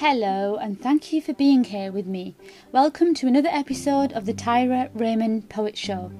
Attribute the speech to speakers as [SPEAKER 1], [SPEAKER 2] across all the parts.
[SPEAKER 1] Hello, and thank you for being here with me. Welcome to another episode of the Tyra Raymond Poet Show.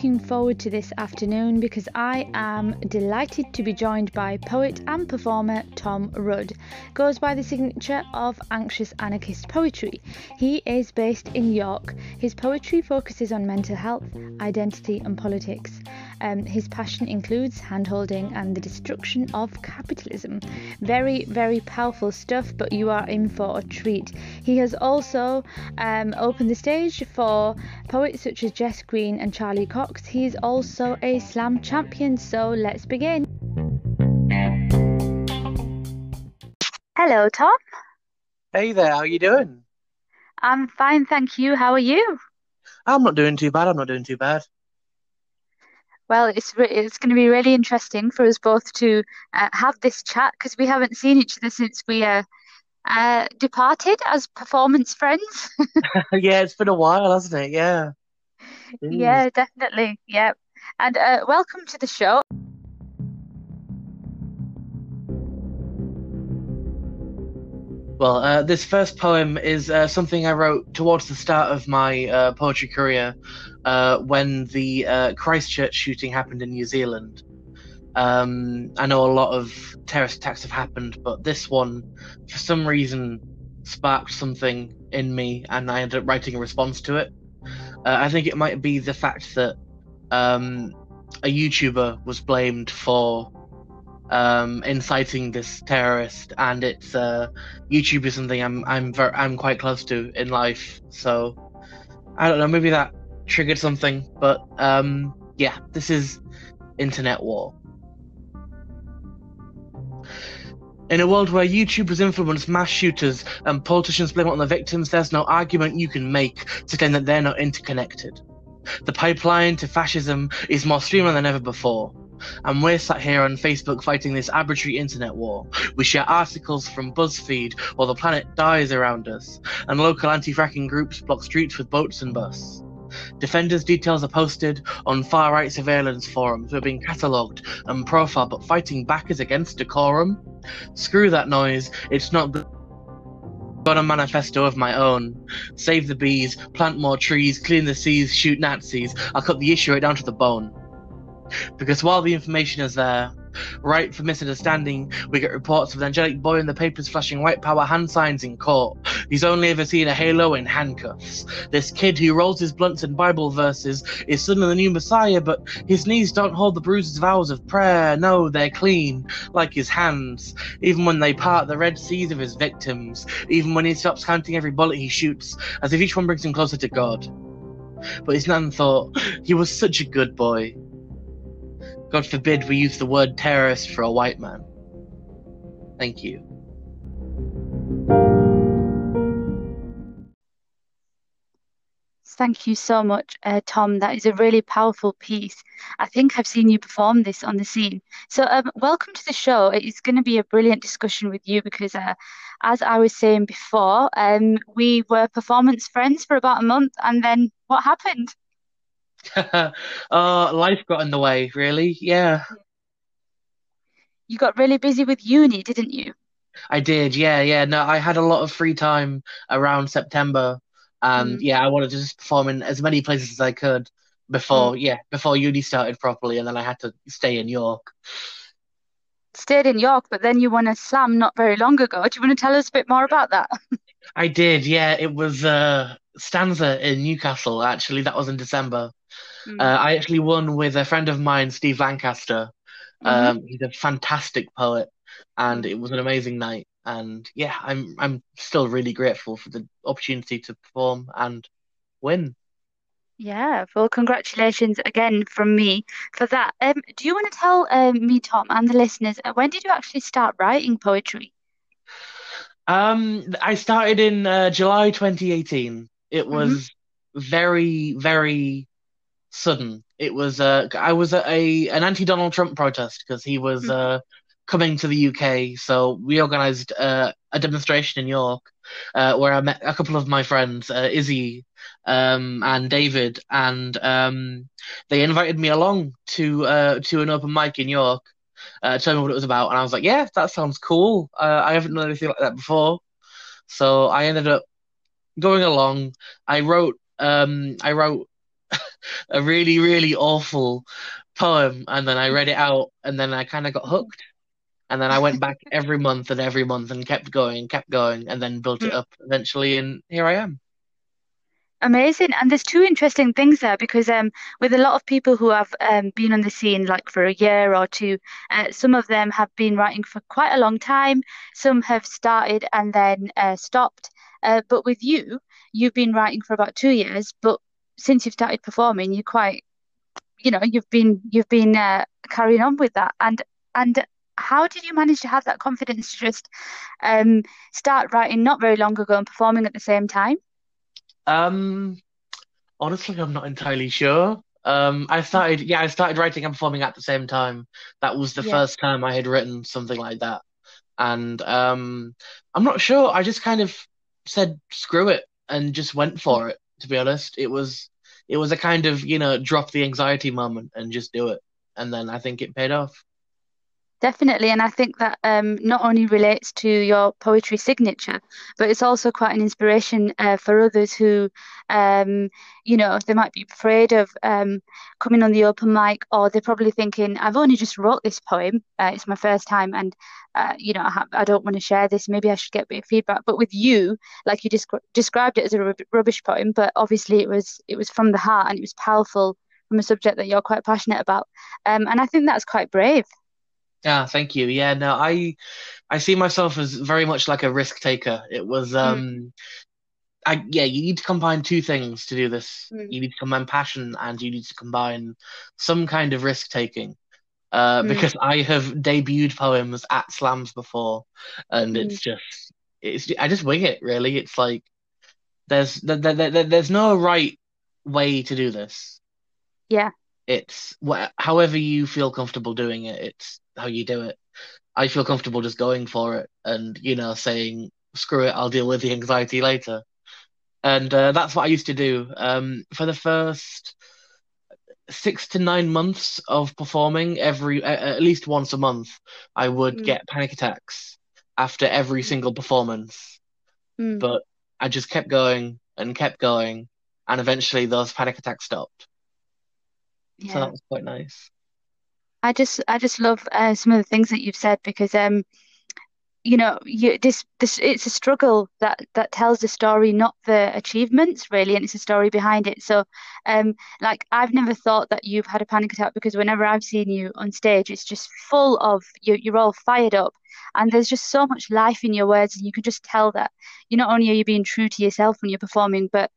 [SPEAKER 1] Looking forward to this afternoon because I am delighted to be joined by poet and performer Tom Rudd. Goes by the signature of Anxious Anarchist Poetry. He is based in York. His poetry focuses on mental health, identity, and politics. Um, his passion includes handholding and the destruction of capitalism. Very, very powerful stuff, but you are in for a treat. He has also um, opened the stage for poets such as Jess Green and Charlie Cox. He is also a slam champion, so let's begin. Hello, Tom.
[SPEAKER 2] Hey there, how are you doing?
[SPEAKER 1] I'm fine, thank you. How are you?
[SPEAKER 2] I'm not doing too bad. I'm not doing too bad.
[SPEAKER 1] Well, it's re- it's going to be really interesting for us both to uh, have this chat because we haven't seen each other since we uh, uh, departed as performance friends.
[SPEAKER 2] yeah, it's been a while, hasn't it? Yeah.
[SPEAKER 1] Yeah, definitely. Yeah. And uh, welcome to the show.
[SPEAKER 2] Well, uh, this first poem is uh, something I wrote towards the start of my uh, poetry career uh, when the uh, Christchurch shooting happened in New Zealand. Um, I know a lot of terrorist attacks have happened, but this one, for some reason, sparked something in me, and I ended up writing a response to it. Uh, I think it might be the fact that um, a YouTuber was blamed for um, inciting this terrorist, and it's uh, YouTube is something I'm I'm ver- I'm quite close to in life. So I don't know, maybe that triggered something, but um, yeah, this is internet war. In a world where YouTubers influence mass shooters and politicians blame it on the victims, there's no argument you can make to claim that they're not interconnected. The pipeline to fascism is more streamlined than ever before. And we're sat here on Facebook fighting this arbitrary internet war. We share articles from BuzzFeed while the planet dies around us, and local anti fracking groups block streets with boats and bus. Defenders' details are posted on far right surveillance forums. We're being catalogued and profiled, but fighting back is against decorum. Screw that noise. It's not good. Got a manifesto of my own. Save the bees, plant more trees, clean the seas, shoot Nazis. I'll cut the issue right down to the bone. Because while the information is there, right for misunderstanding, we get reports of an angelic boy in the papers flashing white power hand signs in court. He's only ever seen a halo in handcuffs. This kid who rolls his blunts in Bible verses is suddenly the new Messiah, but his knees don't hold the bruises of hours of prayer. No, they're clean, like his hands. Even when they part the red seas of his victims, even when he stops counting every bullet he shoots, as if each one brings him closer to God. But his nan thought, he was such a good boy. God forbid we use the word terrorist for a white man. Thank you.
[SPEAKER 1] Thank you so much, uh, Tom. That is a really powerful piece. I think I've seen you perform this on the scene. So, um, welcome to the show. It's going to be a brilliant discussion with you because, uh, as I was saying before, um, we were performance friends for about a month, and then what happened?
[SPEAKER 2] uh, life got in the way, really. Yeah,
[SPEAKER 1] You got really busy with uni, didn't you?
[SPEAKER 2] I did. Yeah, yeah. No, I had a lot of free time around September, and
[SPEAKER 1] Mm,
[SPEAKER 2] yeah, I wanted to just perform in as many places as I could
[SPEAKER 1] mm.
[SPEAKER 2] before, yeah, before uni started properly, and then I had to stay in York.
[SPEAKER 1] Stayed in York, but then you won a slam not very long ago. Do you want to tell us a bit more about that?
[SPEAKER 2] I did. Yeah, it was uh, Stanza in Newcastle. Actually, that was in December. Uh,
[SPEAKER 1] Mm,
[SPEAKER 2] I actually won with a friend of mine, Steve Lancaster.
[SPEAKER 1] hmm
[SPEAKER 2] Um, he's a fantastic poet, and it was an amazing night. And yeah, I'm I'm still really grateful for the opportunity to perform and win.
[SPEAKER 1] Yeah, well, congratulations again from me for that. Um, do you want to tell um, me, Tom, and the listeners, uh, when did you actually start writing poetry?
[SPEAKER 2] Um, I started in uh, July 2018. It
[SPEAKER 1] hmm
[SPEAKER 2] was very, very sudden. It was uh, I was at a an anti-Donald Trump protest because he was
[SPEAKER 1] hmm
[SPEAKER 2] uh, coming to the UK, so we organised uh, a demonstration in York uh, where I met a couple of my friends, uh, Izzy um, and David, and um, they invited me along to uh, to an open mic in York. Uh, told me what it was about, and I was like, "Yeah, that sounds cool. Uh, I haven't done anything like that before." So I ended up going along. I wrote um, I wrote a really really awful poem, and then I read it out, and then I kind of got hooked. And then I went back every month and every month and kept going, kept going, and then built it mm. up eventually. And here I am.
[SPEAKER 1] Amazing. And there's two interesting things there because um, with a lot of people who have um, been on the scene like for a year or two, uh, some of them have been writing for quite a long time. Some have started and then uh, stopped. Uh, but with you, you've been writing for about two years. But since you've started performing, you're quite, you know, you've been you've been uh, carrying on with that. And and how did you manage to have that confidence to just um, start writing not very long ago and performing at the same time?
[SPEAKER 2] Um, honestly, I'm not entirely sure. Um, I started, yeah, I started writing and performing at the same time. That was the yeah. first time I had written something like that, and um, I'm not sure. I just kind of said screw it and just went for it. To be honest, it was it was a kind of you know drop the anxiety moment and just do it, and then I think it paid off.
[SPEAKER 1] Definitely, and I think that um, not only relates to your poetry signature, but it's also quite an inspiration uh, for others who, um, you know, they might be afraid of um, coming on the open mic, or they're probably thinking, "I've only just wrote this poem; uh, it's my first time, and uh, you know, I, I, don't want to share this. Maybe I should get a bit of feedback." But with you, like you descri- described it as a rub- rubbish poem, but obviously it was it was from the heart and it was powerful from a subject that you're quite passionate about, um, and I think that's quite brave.
[SPEAKER 2] Yeah, thank you. Yeah, no, I I see myself as very much like a risk taker. It was mm. um I yeah, you need to combine two things to do this. Mm. You need to combine passion and you need to combine some kind of risk taking. Uh, mm. because I have debuted poems at slams before, and mm. it's just it's I just wing it really. It's like there's there, there, there, there's no right way to do this.
[SPEAKER 1] Yeah.
[SPEAKER 2] It's wh- however you feel comfortable doing it. It's how you do it. I feel comfortable just going for it and you know saying screw it, I'll deal with the anxiety later. And uh, that's what I used to do. Um, for the first six to nine months of performing, every at least once a month, I would mm. get panic attacks after every single performance. Mm. But I just kept going and kept going, and eventually those panic attacks stopped. Yeah. So that was quite nice.
[SPEAKER 1] I just I just love uh, some of the things that you've said because um you know you this this it's a struggle that that tells the story not the achievements really and it's a story behind it. So um like I've never thought that you've had a panic attack because whenever I've seen you on stage it's just full of you you're all fired up and there's just so much life in your words and you can just tell that you not only are you being true to yourself when you're performing but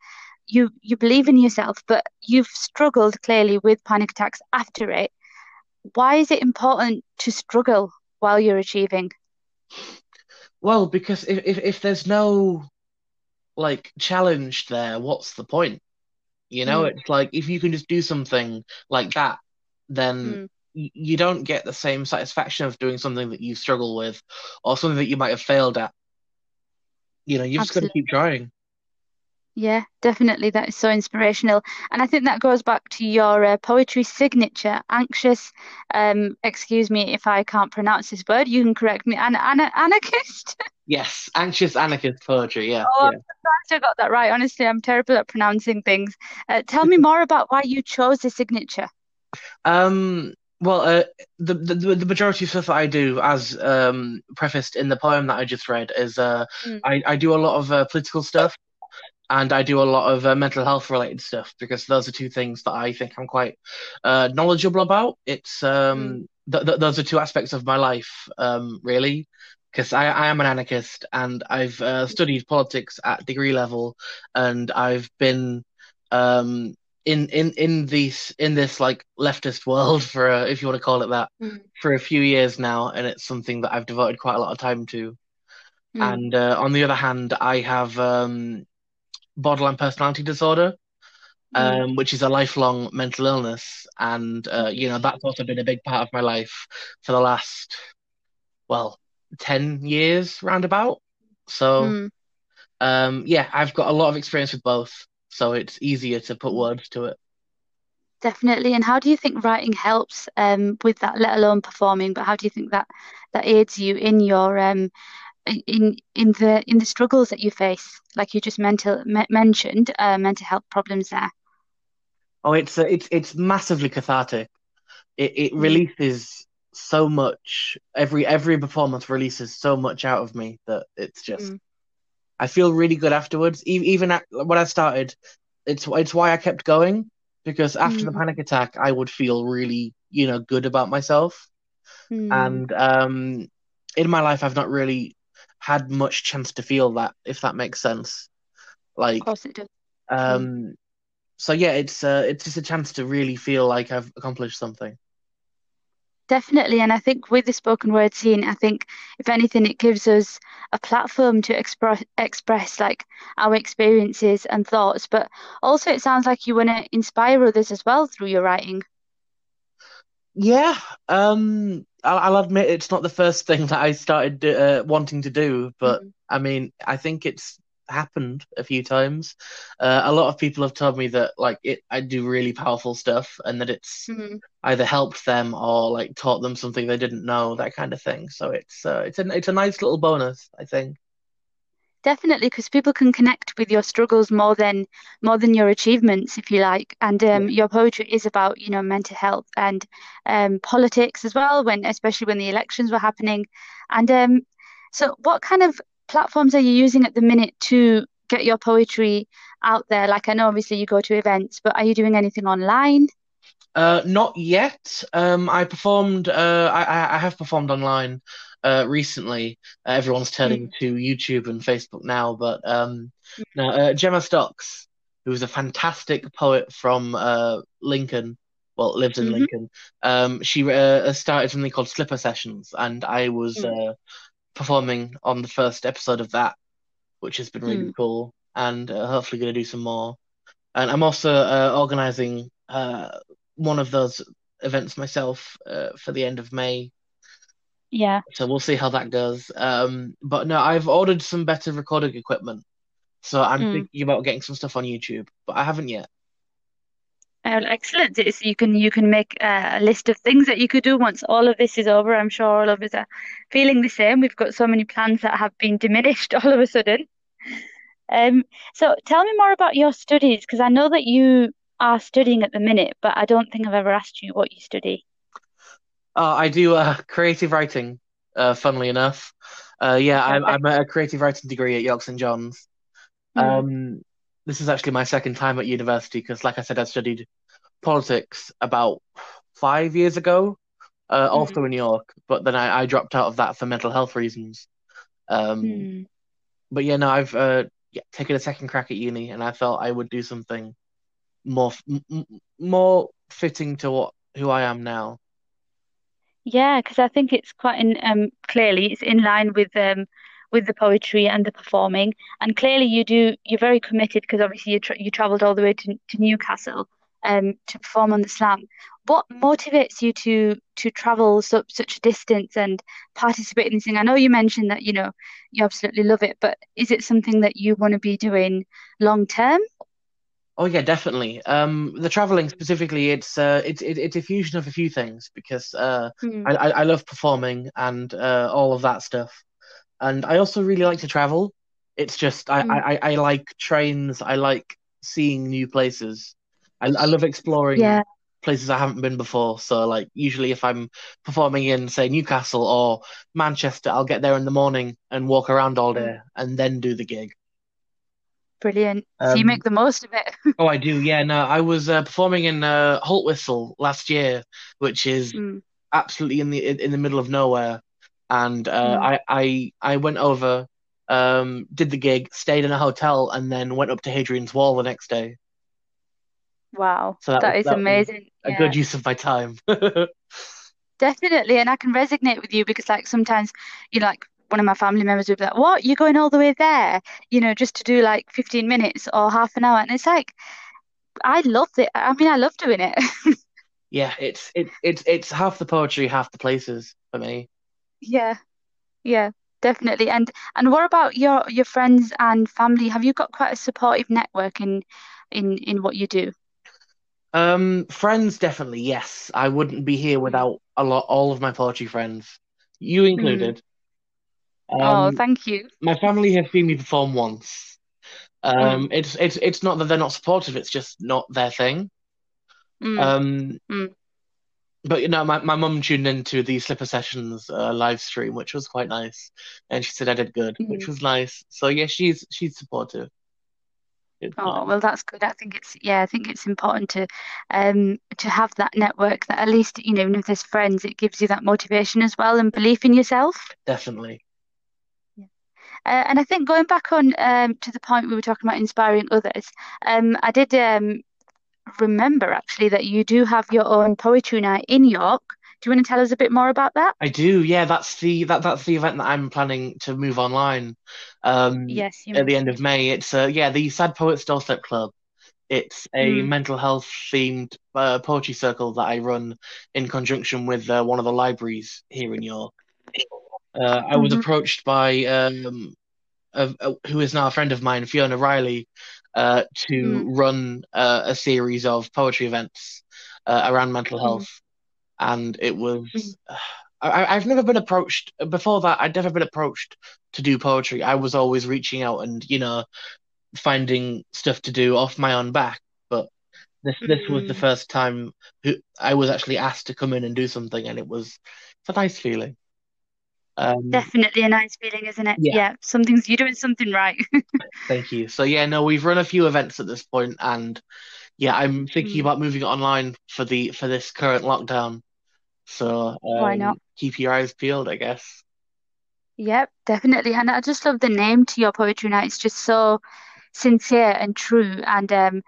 [SPEAKER 1] you you believe in yourself but you've struggled clearly with panic attacks after it why is it important to struggle while you're achieving?
[SPEAKER 2] Well, because if, if, if there's no like challenge there, what's the point? You know, mm. it's like if you can just do something like that, then mm. y- you don't get the same satisfaction of doing something that you struggle with or something that you might have failed at. You know, you've Absolutely. just got to keep trying.
[SPEAKER 1] Yeah, definitely. That is so inspirational. And I think that goes back to your uh, poetry signature, anxious. Um, excuse me if I can't pronounce this word. You can correct me. An- an- anarchist?
[SPEAKER 2] yes, anxious anarchist poetry. Yeah. Oh, yeah.
[SPEAKER 1] i got that right. Honestly, I'm terrible at pronouncing things. Uh, tell me more about why you chose the signature.
[SPEAKER 2] Um, well, uh, the, the the majority of stuff that I do, as um, prefaced in the poem that I just read, is uh, mm. I, I do a lot of uh, political stuff and I do a lot of uh, mental health related stuff because those are two things that I think I'm quite uh, knowledgeable about. It's um, mm. th- th- those are two aspects of my life, um, really, because I, I am an anarchist and I've uh, studied politics at degree level, and I've been um, in in in this in this like leftist world for a, if you want to call it that mm. for a few years now, and it's something that I've devoted quite a lot of time to. Mm. And uh, on the other hand, I have um, borderline personality disorder, mm. um, which is a lifelong mental illness, and uh, you know that's also been a big part of my life for the last well, 10 years roundabout. So,
[SPEAKER 1] Mm.
[SPEAKER 2] um, yeah, I've got a lot of experience with both. So it's easier to put words to it.
[SPEAKER 1] Definitely. And how do you think writing helps um, with that, let alone performing? But how do you think that that aids you in your um, in in the in the struggles that you face, like you just mental me mentioned, uh, mental health problems there?
[SPEAKER 2] Oh, it's uh, it's it's massively cathartic. It it
[SPEAKER 1] Mm,
[SPEAKER 2] releases so much. Every every performance releases so much out of me that it's just
[SPEAKER 1] mm,
[SPEAKER 2] I feel really good afterwards. E- Even at, when I started, it's it's why I kept going because after the
[SPEAKER 1] mm,
[SPEAKER 2] panic attack, I would feel really, you know, good about myself.
[SPEAKER 1] mm.
[SPEAKER 2] And um, in my life, I've not really had much chance to feel that, if that makes sense. Like, Of
[SPEAKER 1] course it does.
[SPEAKER 2] Um, so yeah, it's uh, it's just a chance to really feel like I've accomplished something.
[SPEAKER 1] Definitely, and I think with the spoken word scene, I think if anything, it gives us a platform to express express like our experiences and thoughts. But also, it sounds like you want to inspire others as well through your writing.
[SPEAKER 2] Yeah, um, I'll, I'll admit it's not the first thing that I started uh, wanting to do, but
[SPEAKER 1] Mm,
[SPEAKER 2] I mean, I think it's happened a few times. Uh, a lot of people have told me that like it, I do really powerful stuff, and that it's
[SPEAKER 1] mm.
[SPEAKER 2] either helped them or like taught them something they didn't know, that kind of thing. So it's uh, it's a it's a nice little bonus, I think.
[SPEAKER 1] Definitely, because people can connect with your struggles more than more than your achievements, if you like. And um, your poetry is about, you know, mental health and um, politics as well, when especially when the elections were happening. And um, so, what kind of platforms are you using at the minute to get your poetry out there? Like, I know obviously you go to events, but are you doing anything online?
[SPEAKER 2] Uh, not yet. Um, I performed. Uh, I I I have performed online. Uh, recently. Uh, everyone's turning
[SPEAKER 1] Mm,
[SPEAKER 2] to YouTube and Facebook now, but um, no. Uh, Gemma Stocks, who's a fantastic poet from uh Lincoln, well, lives in
[SPEAKER 1] hmm
[SPEAKER 2] Lincoln. Um, she uh, started something called Slipper Sessions, and I was
[SPEAKER 1] mm,
[SPEAKER 2] uh performing on the first episode of that, which has been really
[SPEAKER 1] mm.
[SPEAKER 2] cool, and uh, hopefully going to do some more. And I'm also uh, organizing uh, one of those events myself uh, for the end of May.
[SPEAKER 1] Yeah.
[SPEAKER 2] So we'll see how that goes. Um, but no, I've ordered some better recording equipment. So I'm
[SPEAKER 1] Mm.
[SPEAKER 2] thinking about getting some stuff on YouTube, but I haven't yet.
[SPEAKER 1] Oh, excellent. It's, you can you can make a, a list of things that you could do once all of this is over. I'm sure all of us are feeling the same. We've got so many plans that have been diminished all of a sudden. Um, so tell me more about your studies, because I know that you are studying at the minute, but I don't think I've ever asked you what you study.
[SPEAKER 2] Uh, I do uh, creative writing, uh, funnily enough. Uh, yeah, I'm, I'm at a creative writing degree at York St John's.
[SPEAKER 1] Mm,
[SPEAKER 2] Um, this is actually my second time at university because, like I said, I studied politics about five years ago, uh, also
[SPEAKER 1] mm,
[SPEAKER 2] in York, but then I, I dropped out of that for mental health reasons. Um,
[SPEAKER 1] mm.
[SPEAKER 2] but yeah, no, I've uh, yeah, taken a second crack at uni, and I felt I would do something more f- m m- more fitting to what who I am now.
[SPEAKER 1] Yeah, because I think it's quite in um clearly it's in line with um with the poetry and the performing, and clearly you do you're very committed because obviously you tra you travelled all the way to, to Newcastle um to perform on the Slam. What motivates you to to travel such such a distance and participate in this thing? I know you mentioned that you know you absolutely love it, but is it something that you want to be doing long term?
[SPEAKER 2] Oh yeah, definitely. Um, the traveling specifically, it's uh, it's it, it's a fusion of a few things because uh,
[SPEAKER 1] Mm,
[SPEAKER 2] I, I love performing and uh, all of that stuff, and I also really like to travel. It's just I
[SPEAKER 1] mm.
[SPEAKER 2] I, I I like trains. I like seeing new places. I I love exploring
[SPEAKER 1] Yeah.
[SPEAKER 2] places I haven't been before. So like usually if I'm performing in say Newcastle or Manchester, I'll get there in the morning and walk around all
[SPEAKER 1] Mm,
[SPEAKER 2] day and then do the gig.
[SPEAKER 1] Brilliant. So you
[SPEAKER 2] Um,
[SPEAKER 1] make the most of it.
[SPEAKER 2] Oh, I do. Yeah, no, I was uh, performing in uh, Whistle last year, which is
[SPEAKER 1] Mm,
[SPEAKER 2] absolutely in the in the middle of nowhere. And uh,
[SPEAKER 1] mm.
[SPEAKER 2] I I I went over, um, did the gig, stayed in a hotel, and then went up to Hadrian's Wall the next day.
[SPEAKER 1] Wow,
[SPEAKER 2] So that was
[SPEAKER 1] that is
[SPEAKER 2] that
[SPEAKER 1] amazing.
[SPEAKER 2] a
[SPEAKER 1] Yeah.
[SPEAKER 2] good use of my time.
[SPEAKER 1] Definitely, and I can resonate with you because, like, sometimes, you know, like one of my family members would be like, "What? You're going all the way there, you know, just to do like 15 minutes or half an hour?" And it's like, I love it. I mean, I love doing it.
[SPEAKER 2] Yeah, it's it's it's it's half the poetry, half the places for me.
[SPEAKER 1] Yeah. Yeah, definitely. And and what about your your friends and family? Have you got quite a supportive network in in in what you do?
[SPEAKER 2] Um, friends, definitely, yes. I wouldn't be here
[SPEAKER 1] Mm.
[SPEAKER 2] without a lot, all of my poetry friends, you
[SPEAKER 1] Mm.
[SPEAKER 2] Included.
[SPEAKER 1] Oh,
[SPEAKER 2] Um,
[SPEAKER 1] thank you.
[SPEAKER 2] my family have seen me perform once. Um,
[SPEAKER 1] Mm.
[SPEAKER 2] it's it's it's not that they're not supportive, it's just not their thing.
[SPEAKER 1] Mm.
[SPEAKER 2] Um,
[SPEAKER 1] Mm.
[SPEAKER 2] but you know, my my mum tuned into the Slipper Sessions uh, live stream, which was quite nice, and she said I did good, which
[SPEAKER 1] Mm.
[SPEAKER 2] was nice. So yeah, she's she's supportive. It's
[SPEAKER 1] Oh,
[SPEAKER 2] nice.
[SPEAKER 1] well, that's good. I think it's yeah, I think it's important to um to have that network that at least, you know, even if there's friends, it gives you that motivation as well and belief in yourself.
[SPEAKER 2] Definitely.
[SPEAKER 1] Uh, and I think going back on um to the point we were talking about inspiring others, um I did um remember actually that you do have your own poetry night in York. Do you want to tell us a bit more about that?
[SPEAKER 2] I do, yeah. That's the that that's the event that I'm planning to move online. Um,
[SPEAKER 1] Yes,
[SPEAKER 2] at the end of. May. It's uh, yeah, the Sad Poets Doorstep Club. It's a
[SPEAKER 1] Mm,
[SPEAKER 2] mental health themed uh, poetry circle that I run in conjunction with uh, one of the libraries here in York. Uh, I was
[SPEAKER 1] hmm
[SPEAKER 2] approached by um, a, a- who is now a friend of mine, Fiona Riley, uh,
[SPEAKER 1] mm,
[SPEAKER 2] to run uh, a series of poetry events uh, around mental
[SPEAKER 1] mm,
[SPEAKER 2] health. And it
[SPEAKER 1] mm,
[SPEAKER 2] was, I, I've never been approached before that. I'd never been approached to do poetry. I was always reaching out and, you know, finding stuff to do off my own back. But this this was the
[SPEAKER 1] mm.
[SPEAKER 2] first time who I was actually asked to come in and do something, and it was it's a nice feeling. Um,
[SPEAKER 1] Definitely a nice feeling, isn't it?
[SPEAKER 2] yeah,
[SPEAKER 1] Yeah, something's you're doing something right.
[SPEAKER 2] thank you. So yeah, no, we've run a few events at this point, and yeah, I'm thinking
[SPEAKER 1] Mm,
[SPEAKER 2] about moving it online for the for this current lockdown. So
[SPEAKER 1] why not?
[SPEAKER 2] um, keep your eyes peeled, I guess.
[SPEAKER 1] Yep, definitely. And I just love the name to your poetry night. It's just so sincere and true. And um,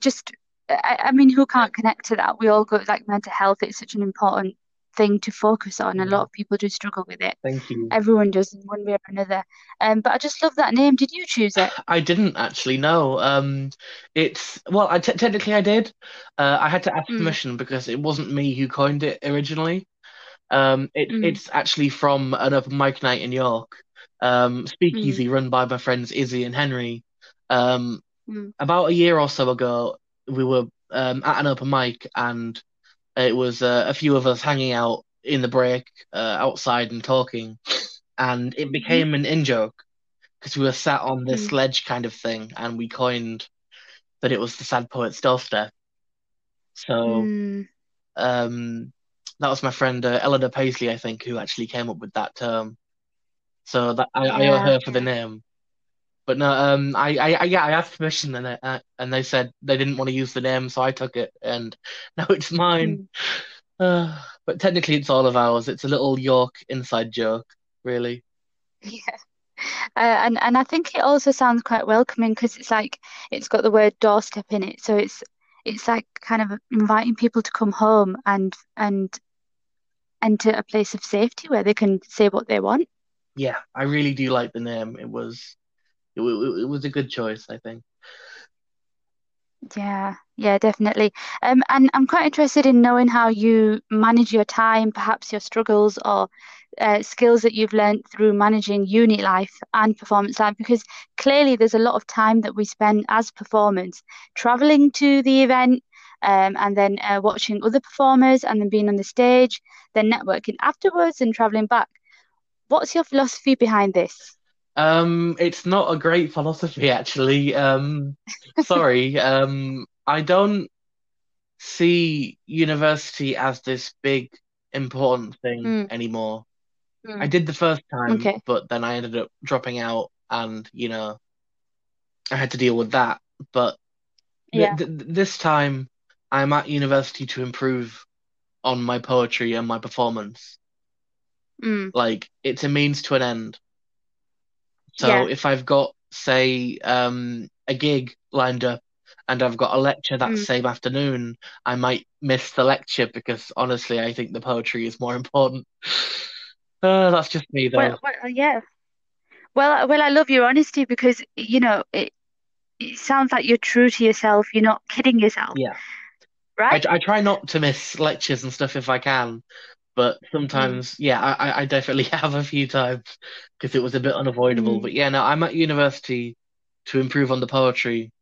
[SPEAKER 1] just, I, I mean, who can't connect to that? We all go like mental health. It's such an important thing to focus on. A lot
[SPEAKER 2] Mm,
[SPEAKER 1] of people do struggle with it.
[SPEAKER 2] Thank you.
[SPEAKER 1] Everyone does in one way or another. Um, but I just love that name. Did you choose it?
[SPEAKER 2] I didn't actually know. Um, it's well, I t technically I did. Uh, I had to ask
[SPEAKER 1] Mm,
[SPEAKER 2] permission because it wasn't me who coined it originally. Um, it's
[SPEAKER 1] mm,
[SPEAKER 2] it's actually from an open mic night in York, um,
[SPEAKER 1] mm,
[SPEAKER 2] speakeasy run by my friends Izzy and Henry. Um,
[SPEAKER 1] mm,
[SPEAKER 2] about a year or so ago, we were um, at an open mic, and it was uh, a few of us hanging out in the break uh, outside and talking, and it
[SPEAKER 1] mhm,
[SPEAKER 2] became an in joke because we were sat on this
[SPEAKER 1] mm,
[SPEAKER 2] ledge kind of thing, and we coined that it was the Sad Poet's Doorstep. So
[SPEAKER 1] mm.
[SPEAKER 2] um, that was my friend uh, Eleanor Paisley, I think, who actually came up with that term. So that I, I owe
[SPEAKER 1] Yeah,
[SPEAKER 2] her for the name. But no, um, I, I, I yeah, I asked permission and uh, and they said they didn't want to use the name, so I took it, and now it's mine.
[SPEAKER 1] Mm.
[SPEAKER 2] Uh, but technically, it's all of ours. It's a little York inside joke, really.
[SPEAKER 1] Yeah. Uh, and and I think it also sounds quite welcoming because it's like it's got the word doorstep in it, so it's it's like kind of inviting people to come home and and enter a place of safety where they can say what they want.
[SPEAKER 2] Yeah, I really do like the name. It was it, it, it was a good choice, I think.
[SPEAKER 1] Yeah, yeah, definitely. Um, and I'm quite interested in knowing how you manage your time, perhaps your struggles or uh, skills that you've learned through managing uni life and performance life, because clearly there's a lot of time that we spend as performers traveling to the event, um, and then uh, watching other performers and then being on the stage, then networking afterwards and traveling back. What's your philosophy behind this?
[SPEAKER 2] Um, it's not a great philosophy, actually. Um, sorry. Um, I don't see university as this big important thing
[SPEAKER 1] Mm,
[SPEAKER 2] anymore. I
[SPEAKER 1] mm,
[SPEAKER 2] did the first time,
[SPEAKER 1] okay.
[SPEAKER 2] but then I ended up dropping out, and you know, I had to deal with that. But th
[SPEAKER 1] Yeah.
[SPEAKER 2] th this time, I'm at university to improve on my poetry and my performance.
[SPEAKER 1] Mm,
[SPEAKER 2] Like, it's a means to an end. So
[SPEAKER 1] yeah.
[SPEAKER 2] if I've got, say, um, a gig lined up and I've got a lecture that
[SPEAKER 1] Mm.
[SPEAKER 2] same afternoon, I might miss the lecture because honestly, I think the poetry is more important. Uh, that's just me, though.
[SPEAKER 1] Well, well, yeah. Well, well, I love your honesty because, you know, it, it sounds like you're true to yourself. You're not kidding yourself,
[SPEAKER 2] Yeah. I,
[SPEAKER 1] right?
[SPEAKER 2] I try not to miss lectures and stuff if I can, But sometimes, yeah, I, I definitely have a few times because it was a bit unavoidable.
[SPEAKER 1] Mm.
[SPEAKER 2] But yeah, no, I'm at university to improve on the poetry.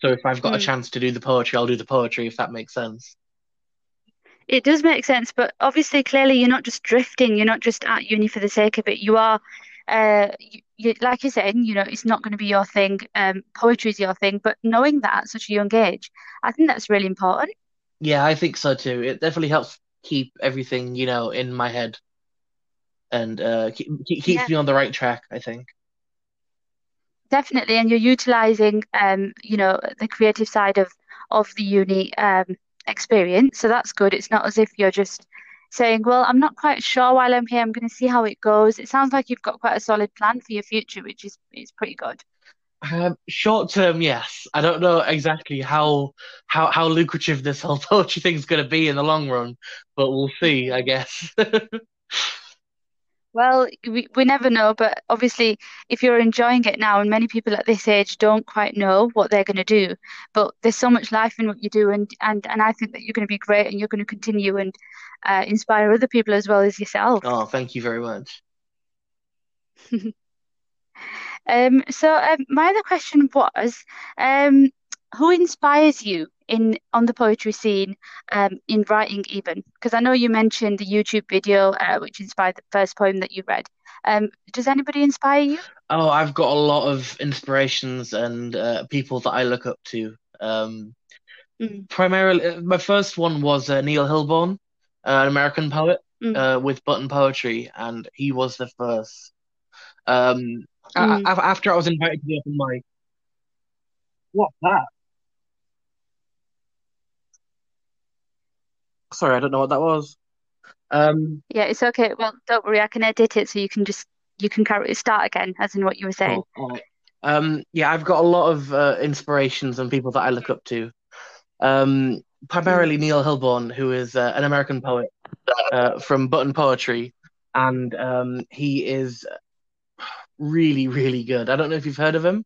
[SPEAKER 2] So if I've got a
[SPEAKER 1] Mm.
[SPEAKER 2] chance to do the poetry, I'll do the poetry, if that makes sense.
[SPEAKER 1] It does make sense, but obviously, clearly, you're not just drifting. You're not just at uni for the sake of it. You are, uh, you, you, like you said, you know, it's not going to be your thing. Um, poetry is your thing, but knowing that at such a young age, I think that's really important.
[SPEAKER 2] Yeah, I think so too. It definitely helps keep everything, you know, in my head and uh keep, keep, keeps
[SPEAKER 1] Yeah,
[SPEAKER 2] me on the right track, I think.
[SPEAKER 1] definitely. And you're utilizing, um, you know, the creative side of of the uni um experience. So that's good. It's not as if you're just saying, well, I'm not quite sure while I'm here. I'm going to see how it goes. It sounds like you've got quite a solid plan for your future, which is is pretty good.
[SPEAKER 2] Um, short term, yes. I don't know exactly how how how lucrative this whole poetry thing's going to be in the long run, but we'll see, I guess.
[SPEAKER 1] Well, we, we never know, but obviously, if you're enjoying it now, and many people at this age don't quite know what they're going to do, but there's so much life in what you do, and and and I think that you're going to be great, and you're going to continue and uh, inspire other people as well as yourself.
[SPEAKER 2] Oh, thank you very much.
[SPEAKER 1] Um, so um, my other question was, um, who inspires you in on the poetry scene, um, in writing even? Because I know you mentioned the YouTube video, uh, which inspired the first poem that you read. Um, does anybody inspire you?
[SPEAKER 2] Oh, I've got a lot of inspirations and uh, people that I look up to. Um,
[SPEAKER 1] Mm,
[SPEAKER 2] primarily, uh, my first one was uh, Neil Hilborn, uh, an American poet
[SPEAKER 1] mm,
[SPEAKER 2] uh, with button poetry, and he was the first. Um,
[SPEAKER 1] mm.
[SPEAKER 2] after I was invited to the open mic, what's that? Sorry, I don't know what that was. Um,
[SPEAKER 1] Yeah, it's okay. Well, don't worry, I can edit it so you can just you can carry start again, as in what you were saying.
[SPEAKER 2] oh, right. Um, yeah, I've got a lot of uh, inspirations and people that I look up to. Um,
[SPEAKER 1] Mm,
[SPEAKER 2] primarily Neil Hilborn, who is uh, an American poet uh, from Button Poetry, and um, he is really, really good. I don't know if you've heard of him.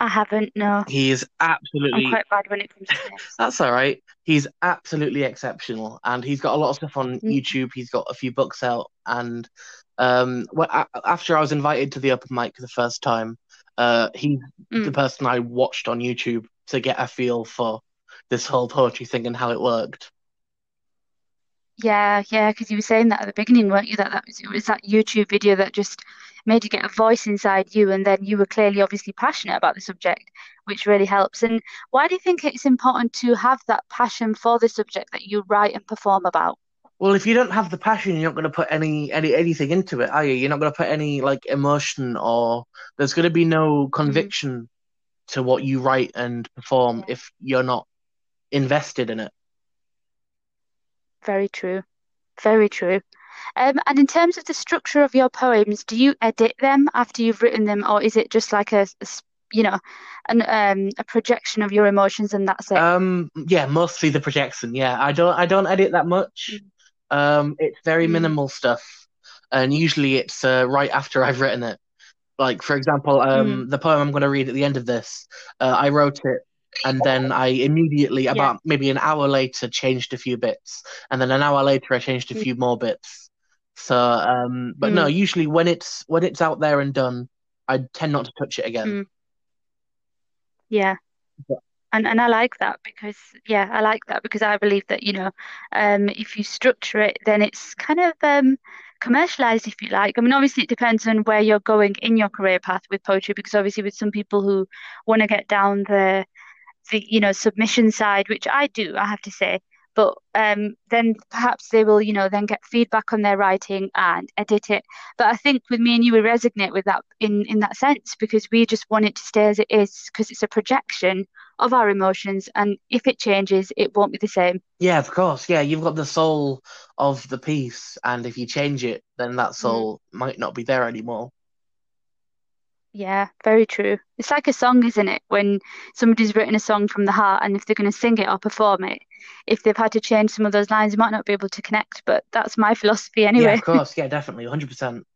[SPEAKER 1] I haven't, no.
[SPEAKER 2] He is absolutely.
[SPEAKER 1] I'm quite bad when it comes to names.
[SPEAKER 2] that's all right. He's absolutely exceptional, and he's got a lot of stuff on
[SPEAKER 1] Mm,
[SPEAKER 2] YouTube. He's got a few books out, and um, wh- a- after I was invited to the open mic the first time, uh, he's the
[SPEAKER 1] mm.
[SPEAKER 2] person I watched on YouTube to get a feel for this whole poetry thing and how it worked.
[SPEAKER 1] Yeah, yeah, because you were saying that at the beginning, weren't you? That that was it was that YouTube video that just made you get a voice inside you, and then you were clearly obviously passionate about the subject, which really helps. And why do you think it's important to have that passion for the subject that you write and perform about?
[SPEAKER 2] Well, if you don't have the passion, you're not going to put any any anything into it, are you? You're not going to put any like emotion or there's going to be no
[SPEAKER 1] Mm,
[SPEAKER 2] conviction to what you write and perform
[SPEAKER 1] yeah,
[SPEAKER 2] if you're not invested in it.
[SPEAKER 1] Very true. Very true. Um, and in terms of the structure of your poems, do you edit them after you've written them, or is it just like a, you know, an um a projection of your emotions and that's it?
[SPEAKER 2] Um, yeah, mostly the projection. Yeah, I don't I don't edit that much.
[SPEAKER 1] Mm,
[SPEAKER 2] Um, it's very
[SPEAKER 1] mm,
[SPEAKER 2] minimal stuff, and usually it's uh, right after I've written it. Like for example,
[SPEAKER 1] mm.
[SPEAKER 2] um, the poem I'm going to read at the end of this, uh, I wrote it, and then I immediately,
[SPEAKER 1] Yeah.
[SPEAKER 2] about maybe an hour later, changed a few bits, and then an hour later, I changed a
[SPEAKER 1] Mm,
[SPEAKER 2] few more bits. So, um, but no,
[SPEAKER 1] mm,
[SPEAKER 2] usually when it's when it's out there and done, I tend not to touch it again.
[SPEAKER 1] mm. Yeah.
[SPEAKER 2] But,
[SPEAKER 1] And and I like that because yeah, I like that because I believe that, you know, um if you structure it then it's kind of um commercialized if you like. I mean obviously it depends on where you're going in your career path with poetry because obviously with some people who want to get down the the you know submission side, which I do, I have to say. But um, then perhaps they will, you know, then get feedback on their writing and edit it. But I think with me and you, we resonate with that in in that sense because we just want it to stay as it is because it's a projection of our emotions, and if it changes, it won't be the same.
[SPEAKER 2] yeah, of course, yeah, you've got the soul of the piece, and if you change it, then that
[SPEAKER 1] Mm.
[SPEAKER 2] soul might not be there anymore.
[SPEAKER 1] Yeah, very true. It's like a song, isn't it? When somebody's written a song from the heart, and if they're going to sing it or perform it, if they've had to change some of those lines, you might not be able to connect. But that's my philosophy anyway.
[SPEAKER 2] Yeah, of course, yeah, definitely, 100%.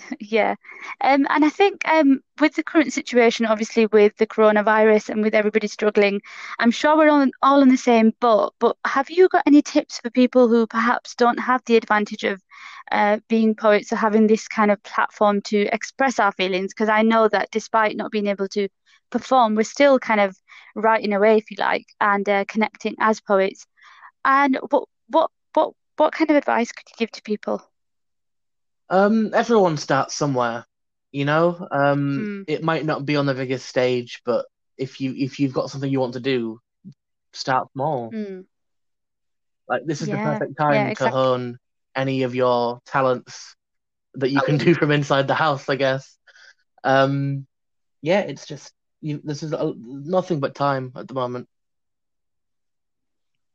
[SPEAKER 1] Yeah. Um, and I think um, with the current situation, obviously with the coronavirus and with everybody struggling, I'm sure we're all, all in the same boat. But have you got any tips for people who perhaps don't have the advantage of uh, being poets or having this kind of platform to express our feelings? Because I know that despite not being able to perform, we're still kind of writing away, if you like, and uh, connecting as poets. And what what what what kind of advice could you give to people?
[SPEAKER 2] Um, everyone starts somewhere, you know. Um,
[SPEAKER 1] Mm,
[SPEAKER 2] it might not be on the biggest stage, but if you if you've got something you want to do, start small.
[SPEAKER 1] mm.
[SPEAKER 2] Like this is the
[SPEAKER 1] Yeah,
[SPEAKER 2] perfect
[SPEAKER 1] yeah,
[SPEAKER 2] time to hone any of your talents that you can do from inside the house, I guess. Um, yeah, it's just you, this is a, nothing but time at the moment.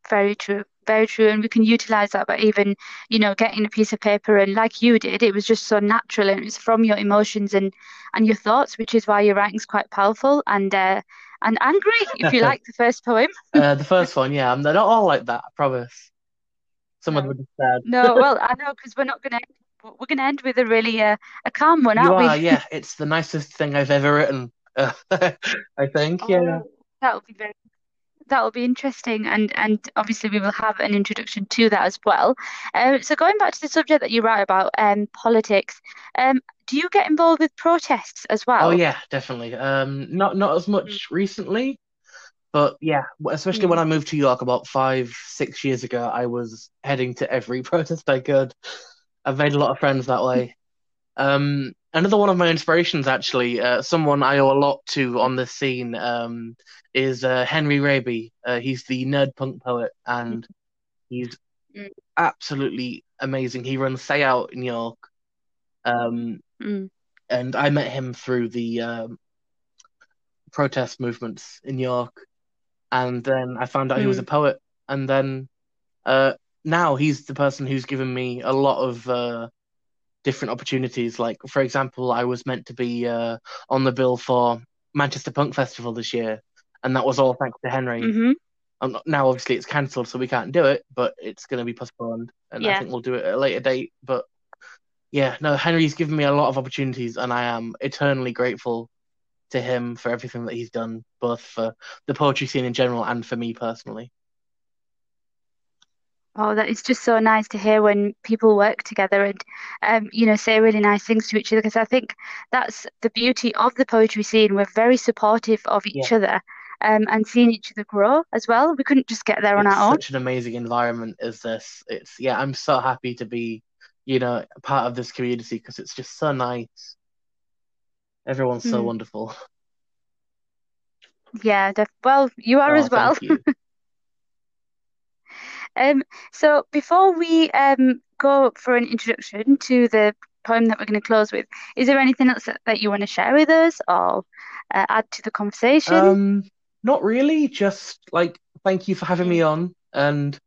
[SPEAKER 1] Very true. Very true. And we can utilize that by even, you know, getting a piece of paper and like you did, it was just so natural and it was from your emotions and and your thoughts, which is why your writing's quite powerful and uh and angry, if you like the first poem.
[SPEAKER 2] Uh, the first one, yeah, they're not all like that, I promise. Some of them
[SPEAKER 1] No.
[SPEAKER 2] are just sad.
[SPEAKER 1] No, well, I know because we're not gonna we're gonna end with a really uh, a calm one, aren't
[SPEAKER 2] are,
[SPEAKER 1] we?
[SPEAKER 2] yeah, it's the nicest thing I've ever written. Uh, I think, yeah.
[SPEAKER 1] Oh, that'll be very That'll be interesting, and and obviously we will have an introduction to that as well. Um, so going back to the subject that you write about, um, politics, um, do you get involved with protests as well?
[SPEAKER 2] Oh yeah, definitely. Um, not not as
[SPEAKER 1] Mm,
[SPEAKER 2] much recently, but yeah, especially when
[SPEAKER 1] mm,
[SPEAKER 2] I moved to York about five, six years ago, I was heading to every protest I could. I've made a lot of friends that way. Um, another one of my inspirations, actually, uh, someone I owe a lot to on this scene, um, is uh, Henry Raby. Uh, he's the nerd punk poet, and he's
[SPEAKER 1] mm,
[SPEAKER 2] absolutely amazing. He runs Say Owt in York, um,
[SPEAKER 1] mm,
[SPEAKER 2] and I met him through the um, protest movements in York. and then I found out he was a
[SPEAKER 1] mm,
[SPEAKER 2] poet, and then uh, now he's the person who's given me a lot of uh, different opportunities. Like, for example, I was meant to be uh, on the bill for Manchester Punk Festival this year, and that was all thanks to Henry.
[SPEAKER 1] hmm
[SPEAKER 2] Um, now, obviously, it's cancelled, so we can't do it, but it's going to be postponed, and I think we'll do it at a later date. But yeah, no, Henry's given me a lot of opportunities, and I am eternally grateful to him for everything that he's done, both for the poetry scene in general and for me personally.
[SPEAKER 1] Oh, that is just so nice to hear when people work together and, um, you know, say really nice things to each other. Because I think that's the beauty of the poetry scene. We're very supportive of
[SPEAKER 2] Yeah,
[SPEAKER 1] each other, um, and seeing each other grow as well. We couldn't just get there on
[SPEAKER 2] it's
[SPEAKER 1] our own.
[SPEAKER 2] such an amazing environment as this. It's yeah, I'm so happy to be, you know, part of this community because it's just so nice. Everyone's so
[SPEAKER 1] Mm.
[SPEAKER 2] wonderful.
[SPEAKER 1] Yeah, def well, you are
[SPEAKER 2] Oh,
[SPEAKER 1] as well. Um, so before we um go for an introduction to the poem that we're going to close with, is there anything else that, that you want to share with us or uh, add to the conversation?
[SPEAKER 2] Um, not really, just like thank you for having me on, and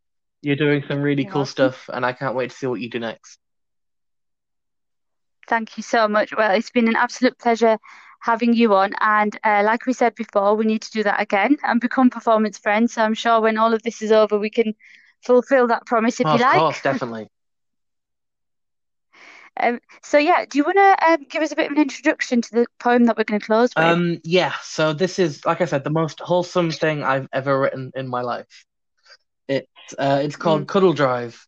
[SPEAKER 2] you're doing some really
[SPEAKER 1] You're
[SPEAKER 2] cool stuff, and I can't wait to see what you do next.
[SPEAKER 1] Thank you so much. Well, it's been an absolute pleasure having you on, and uh, like we said before, we need to do that again and become performance friends. So I'm sure when all of this is over, we can fulfill that promise if
[SPEAKER 2] Oh,
[SPEAKER 1] you like.
[SPEAKER 2] of course, definitely.
[SPEAKER 1] Um, so yeah, do you want to um, give us a bit of an introduction to the poem that we're going to close with?
[SPEAKER 2] Um, yeah, so this is, like I said, the most wholesome thing I've ever written in my life. It's uh, it's called
[SPEAKER 1] Mm,
[SPEAKER 2] Cuddle Drive,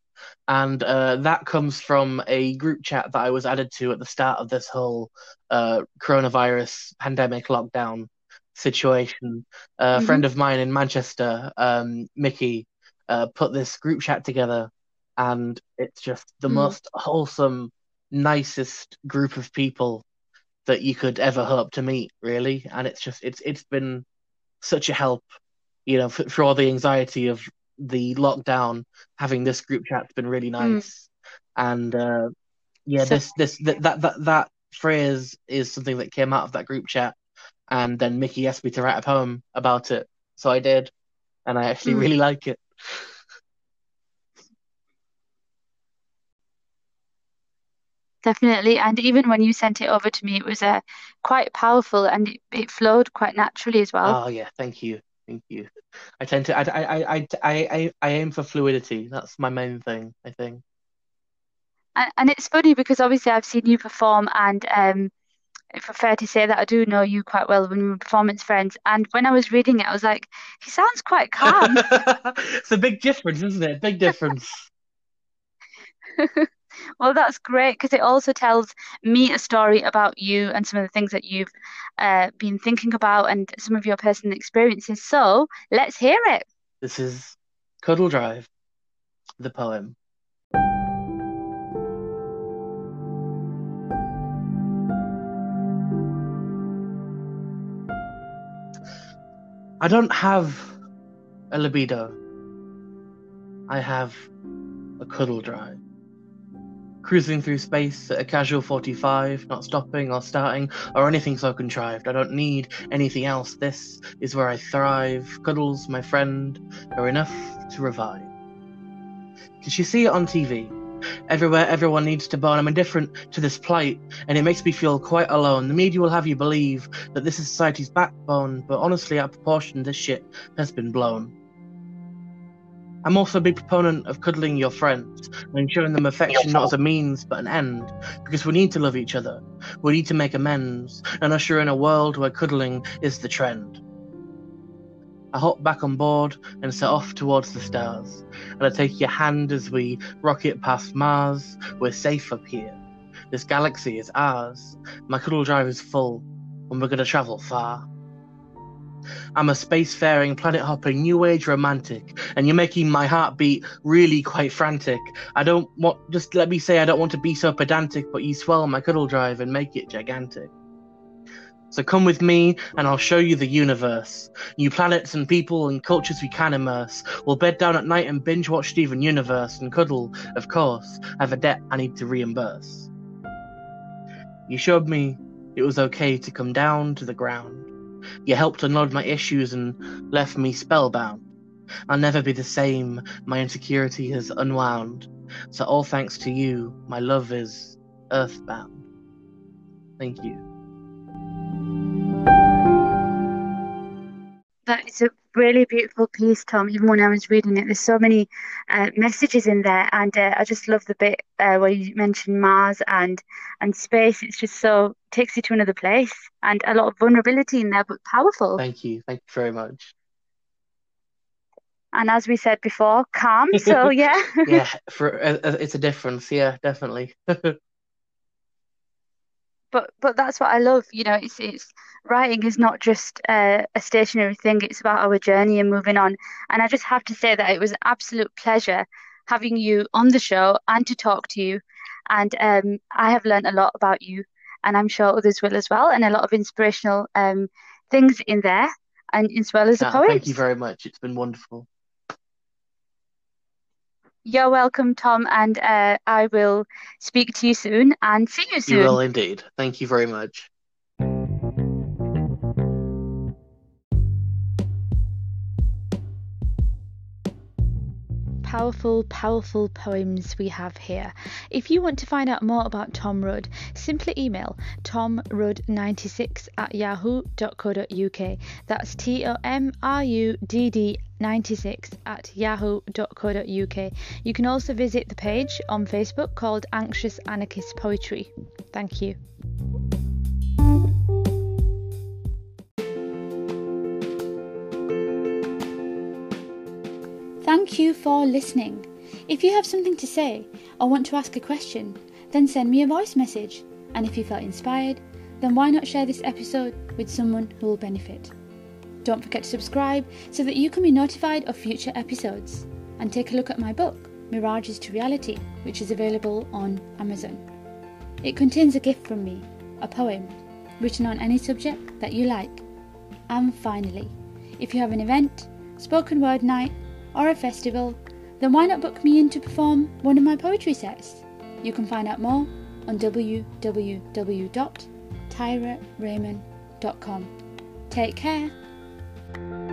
[SPEAKER 2] and uh, that comes from a group chat that I was added to at the start of this whole uh, coronavirus pandemic lockdown situation. A
[SPEAKER 1] hmm
[SPEAKER 2] friend of mine in Manchester, um, Mickey, uh, put this group chat together, and it's just the
[SPEAKER 1] mm,
[SPEAKER 2] most wholesome, nicest group of people that you could ever hope to meet, really. And it's just it's it's been such a help, you know, for, for all the anxiety of the lockdown. Having this group chat's been really
[SPEAKER 1] mm.
[SPEAKER 2] nice. And uh, yeah,
[SPEAKER 1] So
[SPEAKER 2] this this that that that that phrase is something that came out of that group chat. And then Mickey asked me to write a poem about it, so I did, and I actually
[SPEAKER 1] mm,
[SPEAKER 2] really like it.
[SPEAKER 1] Definitely, and even when you sent it over to me, it was uh, quite powerful and it, it flowed quite naturally as well.
[SPEAKER 2] Oh yeah, thank you, thank you. I tend to I I I I I, I aim for fluidity. That's my main thing, I think.
[SPEAKER 1] And, and it's funny because obviously I've seen you perform, and um, if I fair to say that I do know you quite well when we were performance friends. And when I was reading it, I was like, he sounds quite calm.
[SPEAKER 2] it's a big difference, isn't it? Big difference.
[SPEAKER 1] Well, that's great because it also tells me a story about you and some of the things that you've uh, been thinking about and some of your personal experiences. So let's hear it.
[SPEAKER 2] This is Cuddle Drive, the poem. I don't have a libido. I have a cuddle drive. Cruising through space at a casual 45, not stopping or starting or anything so contrived. I don't need anything else. This is where I thrive. Cuddles, my friend, are enough to revive. Did you see it on TV? Everywhere everyone needs to bone. I'm indifferent to this plight, and it makes me feel quite alone. The media will have you believe that this is society's backbone, but honestly, out of proportion, this shit has been blown. I'm also a big proponent of cuddling your friends and showing them affection not as a means but an end, because we need to love each other. We need to make amends and usher in a world where cuddling is the trend. I hop back on board and set off towards the stars, and I take your hand as we rocket past Mars. We're safe up here. This galaxy is ours. My cuddle drive is full, and we're gonna travel far. I'm a spacefaring, planet hopping, new age romantic, and you're making my heart beat really quite frantic. I don't want, just let me say, I don't want to be so pedantic, but you swell my cuddle drive and make it gigantic. So come with me, and I'll show you the universe. New planets and people and cultures we can immerse. We'll bed down at night and binge watch Steven Universe and cuddle, of course. I have a debt I need to reimburse. You showed me it was okay to come down to the ground. You helped unload my issues and left me spellbound. I'll never be the same, my insecurity has unwound. So all thanks to you, my love is earthbound. Thank you.
[SPEAKER 1] That is a really beautiful piece, Tom. Even when I was reading it, there's so many uh, messages in there, and uh, I just love the bit uh, where you mentioned Mars and and space. It's just so takes you to another place, and a lot of vulnerability in there, but powerful.
[SPEAKER 2] Thank you. Thank you very much.
[SPEAKER 1] And as we said before, calm. So yeah.
[SPEAKER 2] yeah, for uh, uh, it's a difference. Yeah, definitely.
[SPEAKER 1] but but that's what I love. You know, it's it's writing is not just uh, a stationary thing. It's about our journey and moving on. And I just have to say that it was an absolute pleasure having you on the show and to talk to you. And um, I have learned a lot about you, and I'm sure others will as well, and a lot of inspirational um, things in there, and as well as a poet.
[SPEAKER 2] Thank you very much. It's been wonderful.
[SPEAKER 1] You're welcome, Tom, and uh, I will speak to you soon and see you soon.
[SPEAKER 2] You will indeed. Thank you very much.
[SPEAKER 1] powerful, powerful poems we have here. If you want to find out more about Tom Rudd, simply email tomrudd96 at yahoo.co.uk. That's T O M R U D D 96 at yahoo.co.uk. You can also visit the page on Facebook called Anxious Anarchist Poetry. Thank you. Thank you for listening. If you have something to say or want to ask a question, then send me a voice message. And if you felt inspired, then why not share this episode with someone who will benefit? Don't forget to subscribe so that you can be notified of future episodes. And take a look at my book, Mirages to Reality, which is available on Amazon. It contains a gift from me, a poem, written on any subject that you like. And finally, if you have an event, spoken word night, or a festival, then why not book me in to perform one of my poetry sets? You can find out more on www.tyraraymond.com. Take care. Thank you.